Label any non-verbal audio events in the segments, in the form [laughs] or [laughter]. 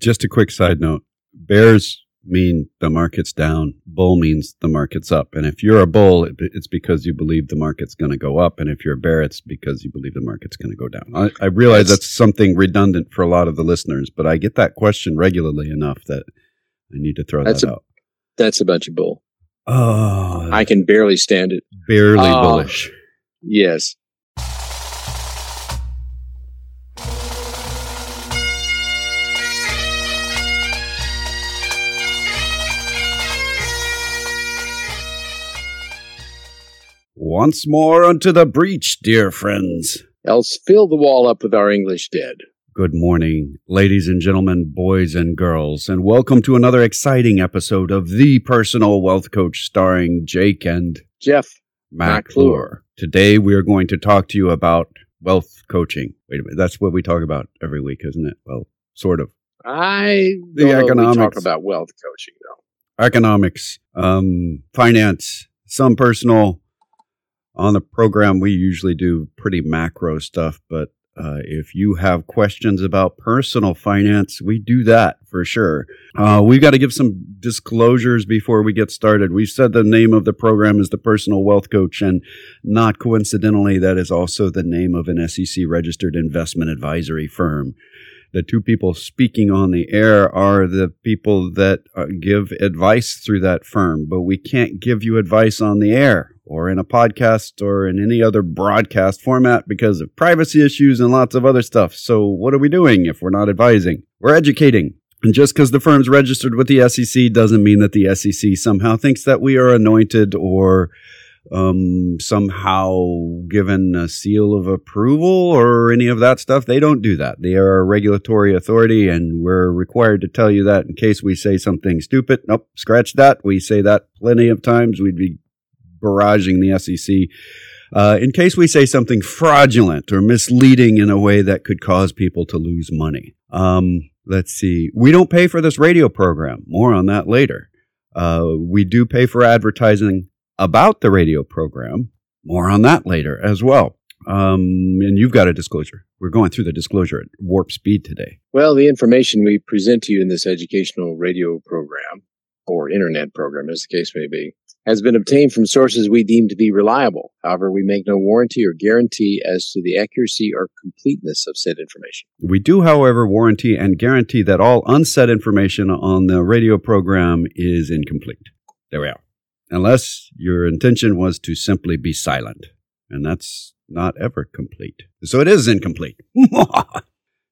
Just a quick side note bears mean the market's down, bull means the market's up. And if you're a bull, it's because you believe the market's going to go up. And if you're a bear, it's because you believe the market's going to go down. I, I realize that's, that's something redundant for a lot of the listeners, but I get that question regularly enough that I need to throw that's that a, out. That's a bunch of bull. Oh, I can barely stand it. Barely uh, bullish. Yes. Once more unto the breach, dear friends. Else fill the wall up with our English dead. Good morning, ladies and gentlemen, boys and girls, and welcome to another exciting episode of The Personal Wealth Coach starring Jake and Jeff McClure. Today we are going to talk to you about wealth coaching. Wait a minute, that's what we talk about every week, isn't it? Well, sort of. I the economics talk about wealth coaching though. Economics, um, finance, some personal on the program, we usually do pretty macro stuff, but uh, if you have questions about personal finance, we do that for sure. Uh, we've got to give some disclosures before we get started. We said the name of the program is the Personal Wealth Coach, and not coincidentally, that is also the name of an SEC registered investment advisory firm. The two people speaking on the air are the people that uh, give advice through that firm, but we can't give you advice on the air or in a podcast or in any other broadcast format because of privacy issues and lots of other stuff. So, what are we doing if we're not advising? We're educating. And just because the firm's registered with the SEC doesn't mean that the SEC somehow thinks that we are anointed or um, somehow given a seal of approval or any of that stuff. They don't do that. They are a regulatory authority, and we're required to tell you that in case we say something stupid. Nope, scratch that. We say that plenty of times. We'd be barraging the SEC. Uh, in case we say something fraudulent or misleading in a way that could cause people to lose money. Um, let's see. We don't pay for this radio program. More on that later. Uh, we do pay for advertising about the radio program. More on that later as well. Um, and you've got a disclosure. We're going through the disclosure at warp speed today. Well, the information we present to you in this educational radio program or internet program, as the case may be, has been obtained from sources we deem to be reliable. However, we make no warranty or guarantee as to the accuracy or completeness of said information. We do, however, warranty and guarantee that all unsaid information on the radio program is incomplete. There we are. Unless your intention was to simply be silent. And that's not ever complete. So it is incomplete. [laughs]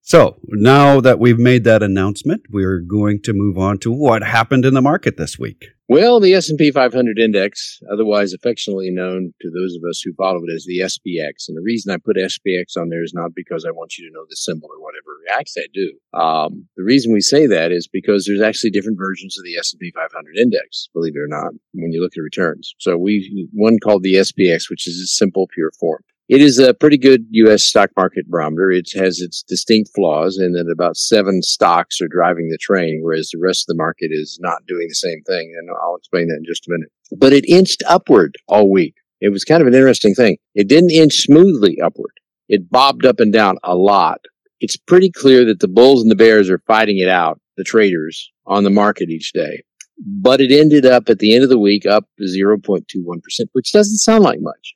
So now that we've made that announcement, we're going to move on to what happened in the market this week. Well, the S&P 500 index, otherwise affectionately known to those of us who follow it as the SPX. And the reason I put SPX on there is not because I want you to know the symbol or whatever. I do. Um, the reason we say that is because there's actually different versions of the S&P 500 index, believe it or not, when you look at returns. So we, one called the SPX, which is a simple pure form. It is a pretty good U.S. stock market barometer. It has its distinct flaws in that about seven stocks are driving the train, whereas the rest of the market is not doing the same thing. And I'll explain that in just a minute. But it inched upward all week. It was kind of an interesting thing. It didn't inch smoothly upward. It bobbed up and down a lot. It's pretty clear that the bulls and the bears are fighting it out, the traders on the market each day. But it ended up at the end of the week up 0.21%, which doesn't sound like much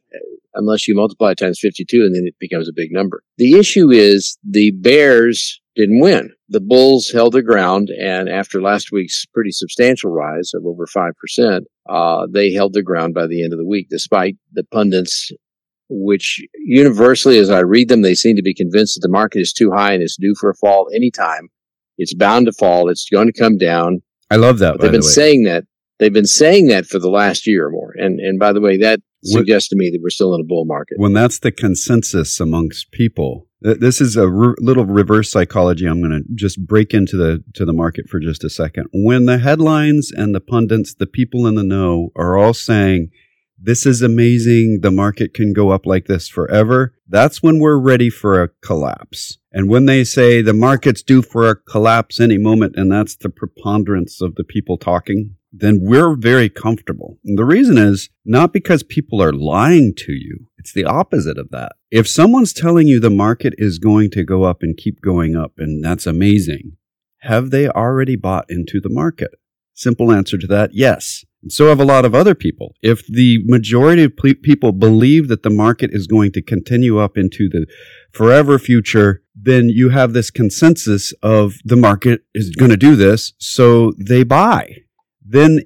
unless you multiply it times 52 and then it becomes a big number. The issue is the Bears didn't win. The Bulls held their ground, and after last week's pretty substantial rise of over 5%, uh, they held their ground by the end of the week, despite the pundits, which universally, as I read them, they seem to be convinced that the market is too high and it's due for a fall anytime. It's bound to fall. It's going to come down. I love that. They've been the saying that. They've been saying that for the last year or more. And and by the way, that suggests to me that we're still in a bull market. When that's the consensus amongst people, this is a r- little reverse psychology. I'm going to just break into the to the market for just a second. When the headlines and the pundits, the people in the know, are all saying this is amazing, the market can go up like this forever. That's when we're ready for a collapse. And when they say the market's due for a collapse any moment, and that's the preponderance of the people talking, then we're very comfortable. And the reason is not because people are lying to you. It's the opposite of that. If someone's telling you the market is going to go up and keep going up, and that's amazing, have they already bought into the market? Simple answer to that yes. So have a lot of other people. If the majority of people believe that the market is going to continue up into the forever future, then you have this consensus of the market is going to do this. So they buy. Then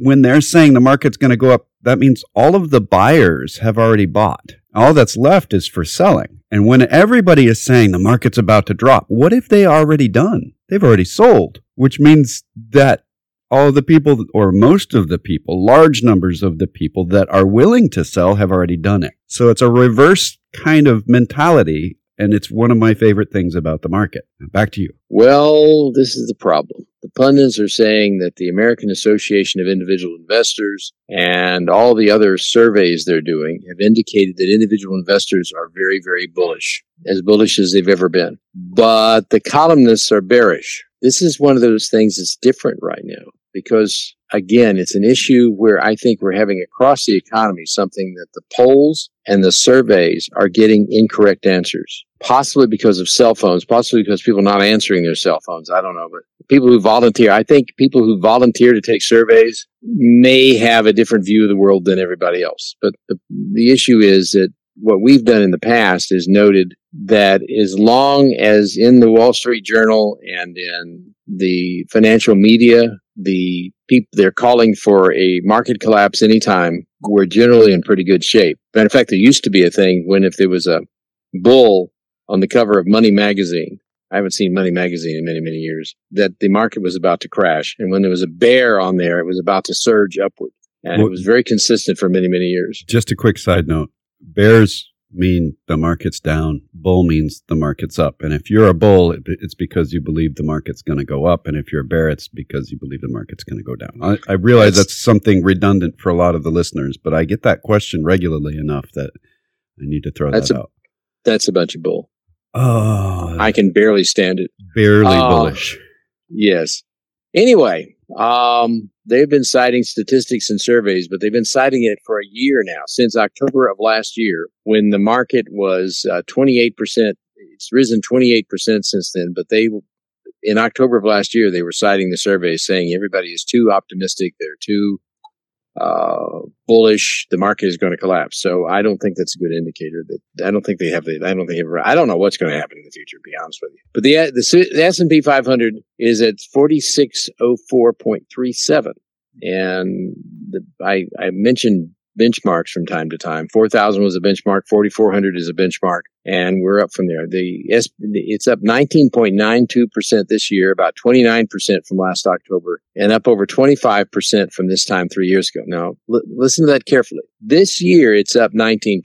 when they're saying the market's going to go up, that means all of the buyers have already bought. All that's left is for selling. And when everybody is saying the market's about to drop, what if they already done? They've already sold, which means that all the people, or most of the people, large numbers of the people that are willing to sell have already done it. So it's a reverse kind of mentality. And it's one of my favorite things about the market. Back to you. Well, this is the problem. The pundits are saying that the American Association of Individual Investors and all the other surveys they're doing have indicated that individual investors are very, very bullish, as bullish as they've ever been. But the columnists are bearish. This is one of those things that's different right now because again, it's an issue where I think we're having across the economy something that the polls and the surveys are getting incorrect answers. Possibly because of cell phones, possibly because people not answering their cell phones. I don't know, but people who volunteer, I think people who volunteer to take surveys may have a different view of the world than everybody else. But the, the issue is that what we've done in the past is noted that as long as in the Wall Street Journal and in the financial media, the people they're calling for a market collapse anytime, we're generally in pretty good shape. But in fact, there used to be a thing when if there was a bull on the cover of Money Magazine, I haven't seen Money Magazine in many, many years, that the market was about to crash. And when there was a bear on there, it was about to surge upward. And well, it was very consistent for many, many years. Just a quick side note bears mean the market's down. Bull means the market's up. And if you're a bull, it's because you believe the market's going to go up. And if you're a bear, it's because you believe the market's going to go down. I, I realize that's, that's something redundant for a lot of the listeners, but I get that question regularly enough that I need to throw that a, out. That's a bunch of bull. Oh, I can barely stand it. Barely uh, bullish. Yes. Anyway, um, they've been citing statistics and surveys, but they've been citing it for a year now, since October of last year, when the market was uh, 28%. It's risen 28% since then, but they, in October of last year, they were citing the surveys saying everybody is too optimistic. They're too uh, bullish, the market is going to collapse. So I don't think that's a good indicator. That I don't think they have. The, I don't think I don't know what's going to happen in the future. To be honest with you, but the the, the S and P 500 is at 4604.37, and the, I I mentioned benchmarks from time to time. 4,000 was a benchmark, 4,400 is a benchmark, and we're up from there. The it's up 19.92% this year, about 29% from last October, and up over 25% from this time three years ago. Now, l- listen to that carefully. This year, it's up 19%,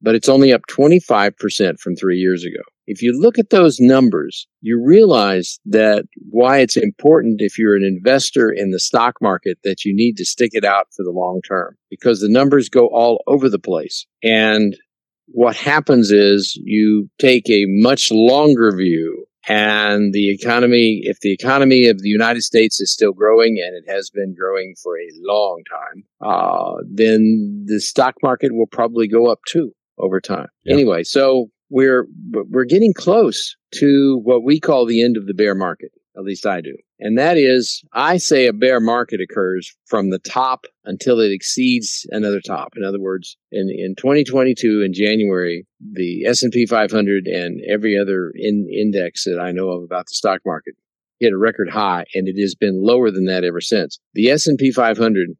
but it's only up 25% from three years ago. If you look at those numbers, you realize that why it's important if you're an investor in the stock market that you need to stick it out for the long term because the numbers go all over the place. And what happens is you take a much longer view and the economy, if the economy of the United States is still growing and it has been growing for a long time, uh, then the stock market will probably go up too over time. Yep. Anyway, so we're we're getting close to what we call the end of the bear market. At least I do. And that is, I say a bear market occurs from the top until it exceeds another top. In other words, in, in 2022 in January, the S&P 500 and every other in, index that I know of about the stock market hit a record high and it has been lower than that ever since. The S&P 500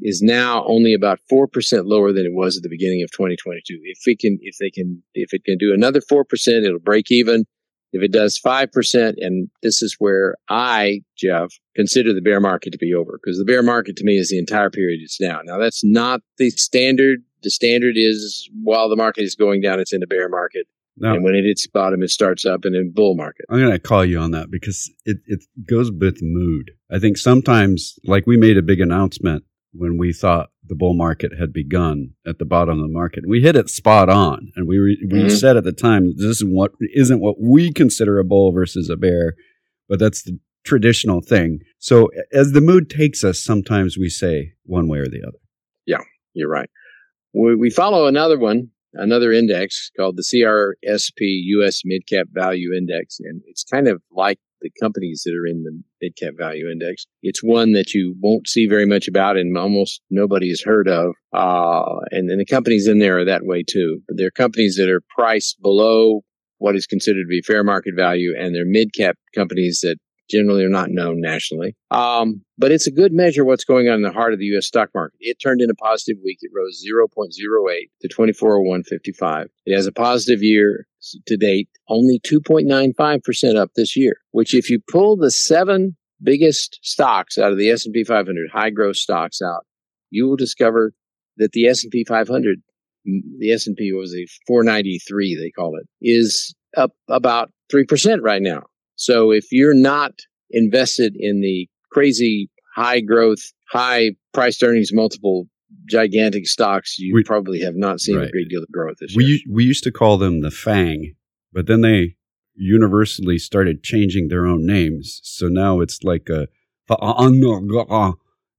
is now only about 4% lower than it was at the beginning of 2022. If we can, if they can, if it can do another 4%, it'll break even. If it does 5%, and this is where I, Jeff, consider the bear market to be over because the bear market to me is the entire period it's down. Now that's not the standard. The standard is while the market is going down, it's in a bear market. No. And when it hits bottom, it starts up and in bull market. I'm going to call you on that because it, it goes with mood. I think sometimes, like we made a big announcement when we thought the bull market had begun at the bottom of the market. We hit it spot on, and we re- we mm-hmm. said at the time this is what isn't what we consider a bull versus a bear, but that's the traditional thing. So as the mood takes us, sometimes we say one way or the other. Yeah, you're right. We, we follow another one, another index called the CRSP US Midcap Value Index, and it's kind of like the companies that are in the mid cap value index. It's one that you won't see very much about and almost nobody has heard of. Uh, and then the companies in there are that way too. But they're companies that are priced below what is considered to be fair market value and they're mid cap companies that generally are not known nationally. Um, but it's a good measure what's going on in the heart of the U.S. stock market. It turned in a positive week. It rose 0.08 to 2401.55. It has a positive year to date, only 2.95% up this year, which if you pull the seven biggest stocks out of the S&P 500, high growth stocks out, you will discover that the S&P 500, the S&P was a 493, they call it, is up about 3% right now. So if you're not invested in the crazy high growth, high price earnings multiple gigantic stocks, you we, probably have not seen right. a great deal of growth this we, year. We used to call them the FANG, but then they universally started changing their own names. So now it's like a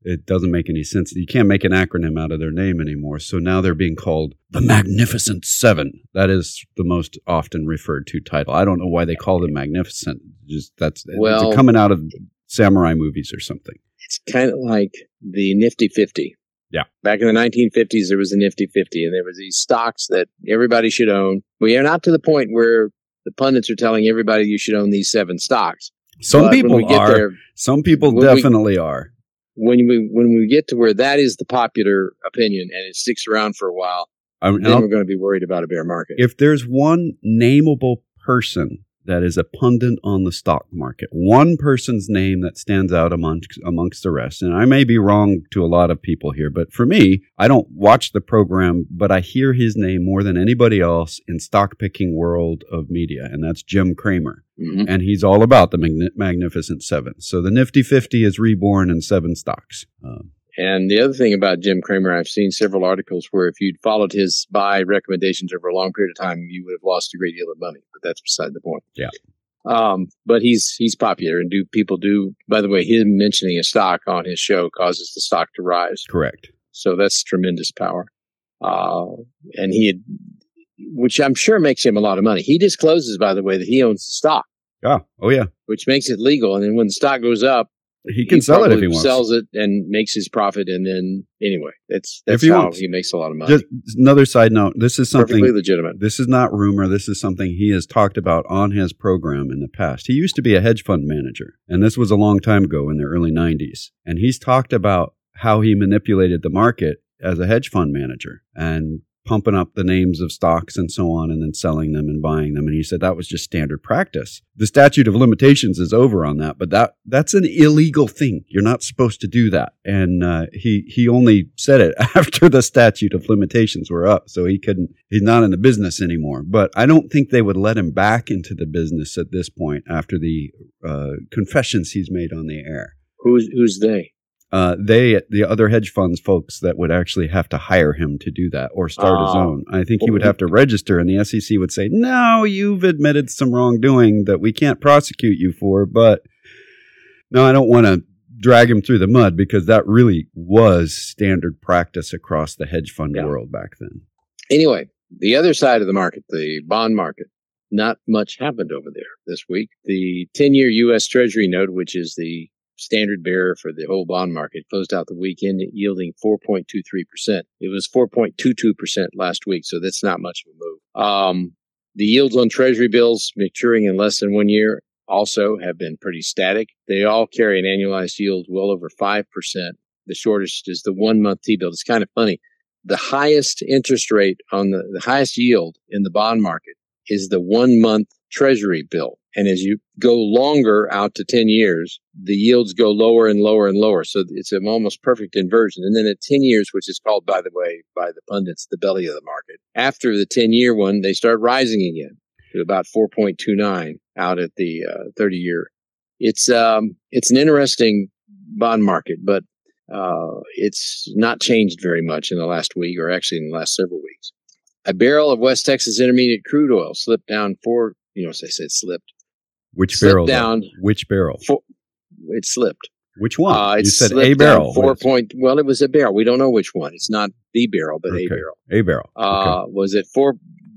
it doesn't make any sense. You can't make an acronym out of their name anymore. So now they're being called the Magnificent Seven. That is the most often referred to title. I don't know why they call them magnificent. Just that's well, coming out of samurai movies or something. It's kind of like the Nifty 50. Yeah. Back in the 1950s, there was a Nifty 50, and there was these stocks that everybody should own. We are not to the point where the pundits are telling everybody you should own these seven stocks. Some but people are. There, some people definitely we, are when we when we get to where that is the popular opinion and it sticks around for a while, then we're going to be worried about a bear market. If there's one nameable person that is a pundit on the stock market. One person's name that stands out amongst amongst the rest. And I may be wrong to a lot of people here, but for me, I don't watch the program, but I hear his name more than anybody else in stock picking world of media, and that's Jim Cramer. Mm-hmm. And he's all about the Magn- Magnificent Seven. So the Nifty 50 is reborn in seven stocks. Um, and the other thing about Jim Cramer, I've seen several articles where if you'd followed his buy recommendations over a long period of time, you would have lost a great deal of money. But that's beside the point. Yeah. Um, but he's he's popular, and do people do? By the way, him mentioning a stock on his show causes the stock to rise. Correct. So that's tremendous power. Uh, and he had, which I'm sure makes him a lot of money. He discloses, by the way, that he owns the stock. Oh, oh yeah. Which makes it legal. And then when the stock goes up, he can he sell it if he wants. Sells it and makes his profit, and then anyway, that's that's if he how wants. he makes a lot of money. Just another side note: this is something perfectly legitimate. This is not rumor. This is something he has talked about on his program in the past. He used to be a hedge fund manager, and this was a long time ago in the early '90s. And he's talked about how he manipulated the market as a hedge fund manager and pumping up the names of stocks and so on and then selling them and buying them. And he said that was just standard practice. The statute of limitations is over on that but that that's an illegal thing. You're not supposed to do that. And uh, he he only said it [laughs] after the statute of limitations were up so he couldn't he's not in the business anymore. But i don't think they would let him back into the business at this point after the uh, confessions he's made on the air. Who's who's they uh, they, the other hedge funds folks that would actually have to hire him to do that or start his oh. own. I think he would have to register, and the SEC would say, "No, you've admitted some wrongdoing that we can't prosecute you for." But no, I don't want to drag him through the mud because that really was standard practice across the hedge fund yeah. world back then. Anyway, the other side of the market, the bond market, not much happened over there this week. The 10 year U.S. Treasury note, which is the standard bearer for the whole bond market, closed out the weekend yielding 4.23%. It was 4.22% last week, so that's not much of a move. Um, the yields on treasury bills maturing in less than one year also have been pretty static. They all carry an annualized yield well over 5%. The shortest is the one month T bill. It's kind of funny. The highest interest rate on the, the highest yield in the bond market is the one month treasury bill. And as you go longer out to 10 years, the yields go lower and lower and lower. So it's an almost perfect inversion. And then at 10 years, which is called, by the way, by the pundits, the belly of the market, after the 10 year one, they start rising again to about 4.29 out at the uh, 30 year. It's, um, it's an interesting bond market, but uh, it's not changed very much in the last week or actually in the last several weeks. A barrel of West Texas Intermediate crude oil slipped down four, you know, as I said, slipped which barrel? Down. Though? Which barrel? Four, it slipped. Which one? Uh, you said a barrel. Four point. Well, it was a barrel. We don't know which one. It's not the barrel, but okay. a barrel. A barrel. Uh, Was it four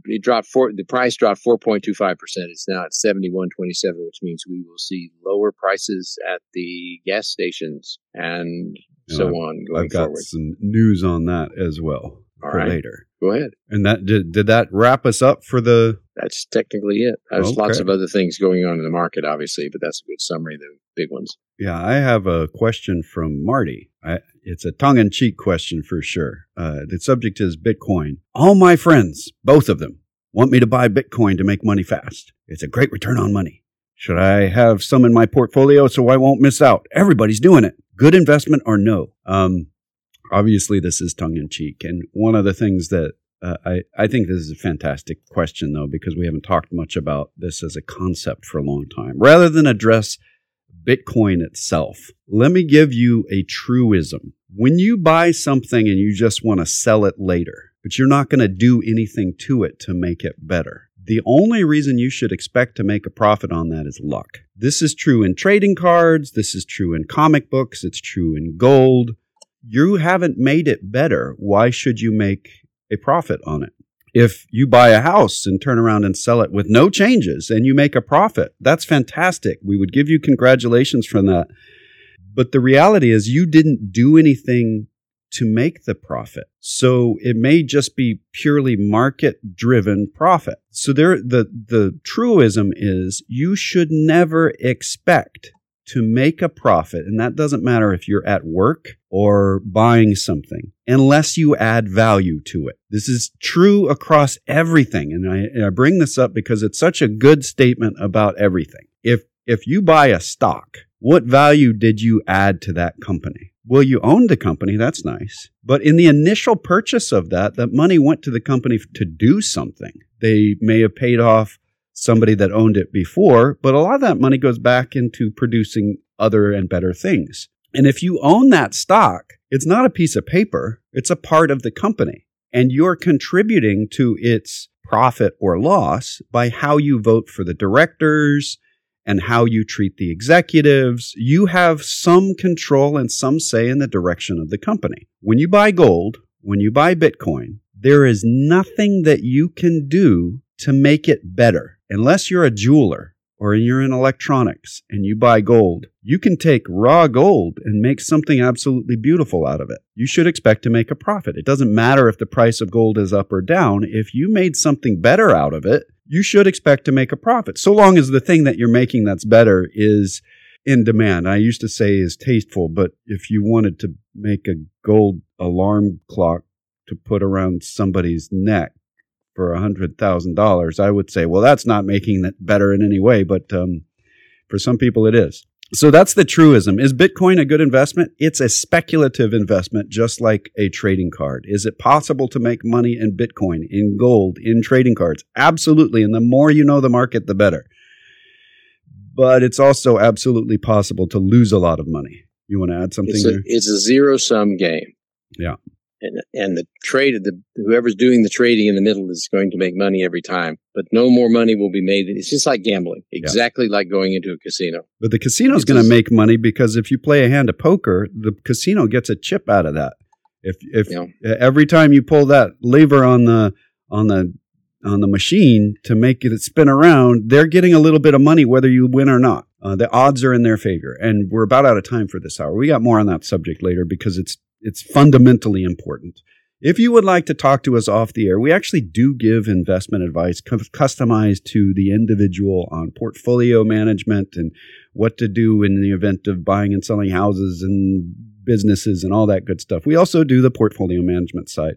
it dropped four. The price dropped four point two five percent. It's now at seventy one twenty seven, which means we will see lower prices at the gas stations and so on going I've got forward. some news on that as well All for right. later. Go ahead. And that did, did that wrap us up for the That's technically it. There's lots of other things going on in the market, obviously, but that's a good summary of the big ones. Yeah, I have a question from Marty. I, it's a tongue in cheek question for sure. Uh, the subject is Bitcoin. All my friends, both of them, want me to buy Bitcoin to make money fast. It's a great return on money. Should I have some in my portfolio so I won't miss out? Everybody's doing it. Good investment or no? Um, obviously, this is tongue in cheek. And one of the things that uh, I, I think this is a fantastic question, though, because we haven't talked much about this as a concept for a long time. Rather than address Bitcoin itself. Let me give you a truism. When you buy something and you just want to sell it later, but you're not going to do anything to it to make it better, the only reason you should expect to make a profit on that is luck. This is true in trading cards, this is true in comic books, it's true in gold. You haven't made it better. Why should you make a profit on it? If you buy a house and turn around and sell it with no changes and you make a profit, that's fantastic. We would give you congratulations for that. But the reality is, you didn't do anything to make the profit. So it may just be purely market driven profit. So there, the, the truism is you should never expect to make a profit. And that doesn't matter if you're at work or buying something unless you add value to it. This is true across everything. And I, and I bring this up because it's such a good statement about everything. If, if you buy a stock, what value did you add to that company? Well, you owned the company. That's nice. But in the initial purchase of that, that money went to the company to do something. They may have paid off somebody that owned it before, but a lot of that money goes back into producing other and better things. And if you own that stock, it's not a piece of paper, it's a part of the company. And you're contributing to its profit or loss by how you vote for the directors and how you treat the executives. You have some control and some say in the direction of the company. When you buy gold, when you buy Bitcoin, there is nothing that you can do to make it better unless you're a jeweler or you're in electronics and you buy gold, you can take raw gold and make something absolutely beautiful out of it. You should expect to make a profit. It doesn't matter if the price of gold is up or down. If you made something better out of it, you should expect to make a profit. So long as the thing that you're making that's better is in demand. I used to say is tasteful, but if you wanted to make a gold alarm clock to put around somebody's neck, for a hundred thousand dollars, I would say, well, that's not making it better in any way. But um, for some people, it is. So that's the truism. Is Bitcoin a good investment? It's a speculative investment, just like a trading card. Is it possible to make money in Bitcoin, in gold, in trading cards? Absolutely. And the more you know the market, the better. But it's also absolutely possible to lose a lot of money. You want to add something It's a, it's a zero sum game. Yeah. And, and the trade, of the whoever's doing the trading in the middle is going to make money every time, but no more money will be made. It's just like gambling, exactly like going into a casino. But the casino's going to make money because if you play a hand of poker, the casino gets a chip out of that. If if Yeah. every time you pull that lever on the on the on the machine to make it spin around, they're getting a little bit of money whether you win or not. Uh, the odds are in their favor, and we're about out of time for this hour. We got more on that subject later because it's it's fundamentally important. If you would like to talk to us off the air, we actually do give investment advice customized to the individual on portfolio management and what to do in the event of buying and selling houses and businesses and all that good stuff. We also do the portfolio management side.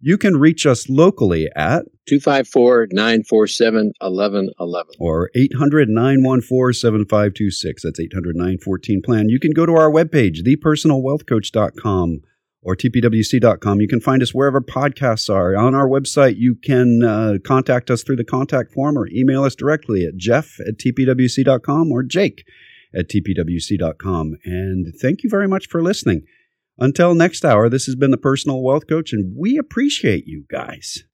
You can reach us locally at 254 947 1111. or 800 914 7526. That's 800 914 plan. You can go to our webpage, thepersonalwealthcoach.com or tpwc.com. You can find us wherever podcasts are. On our website, you can uh, contact us through the contact form or email us directly at jeff at tpwc.com or jake at tpwc.com. And thank you very much for listening. Until next hour, this has been the Personal Wealth Coach, and we appreciate you guys.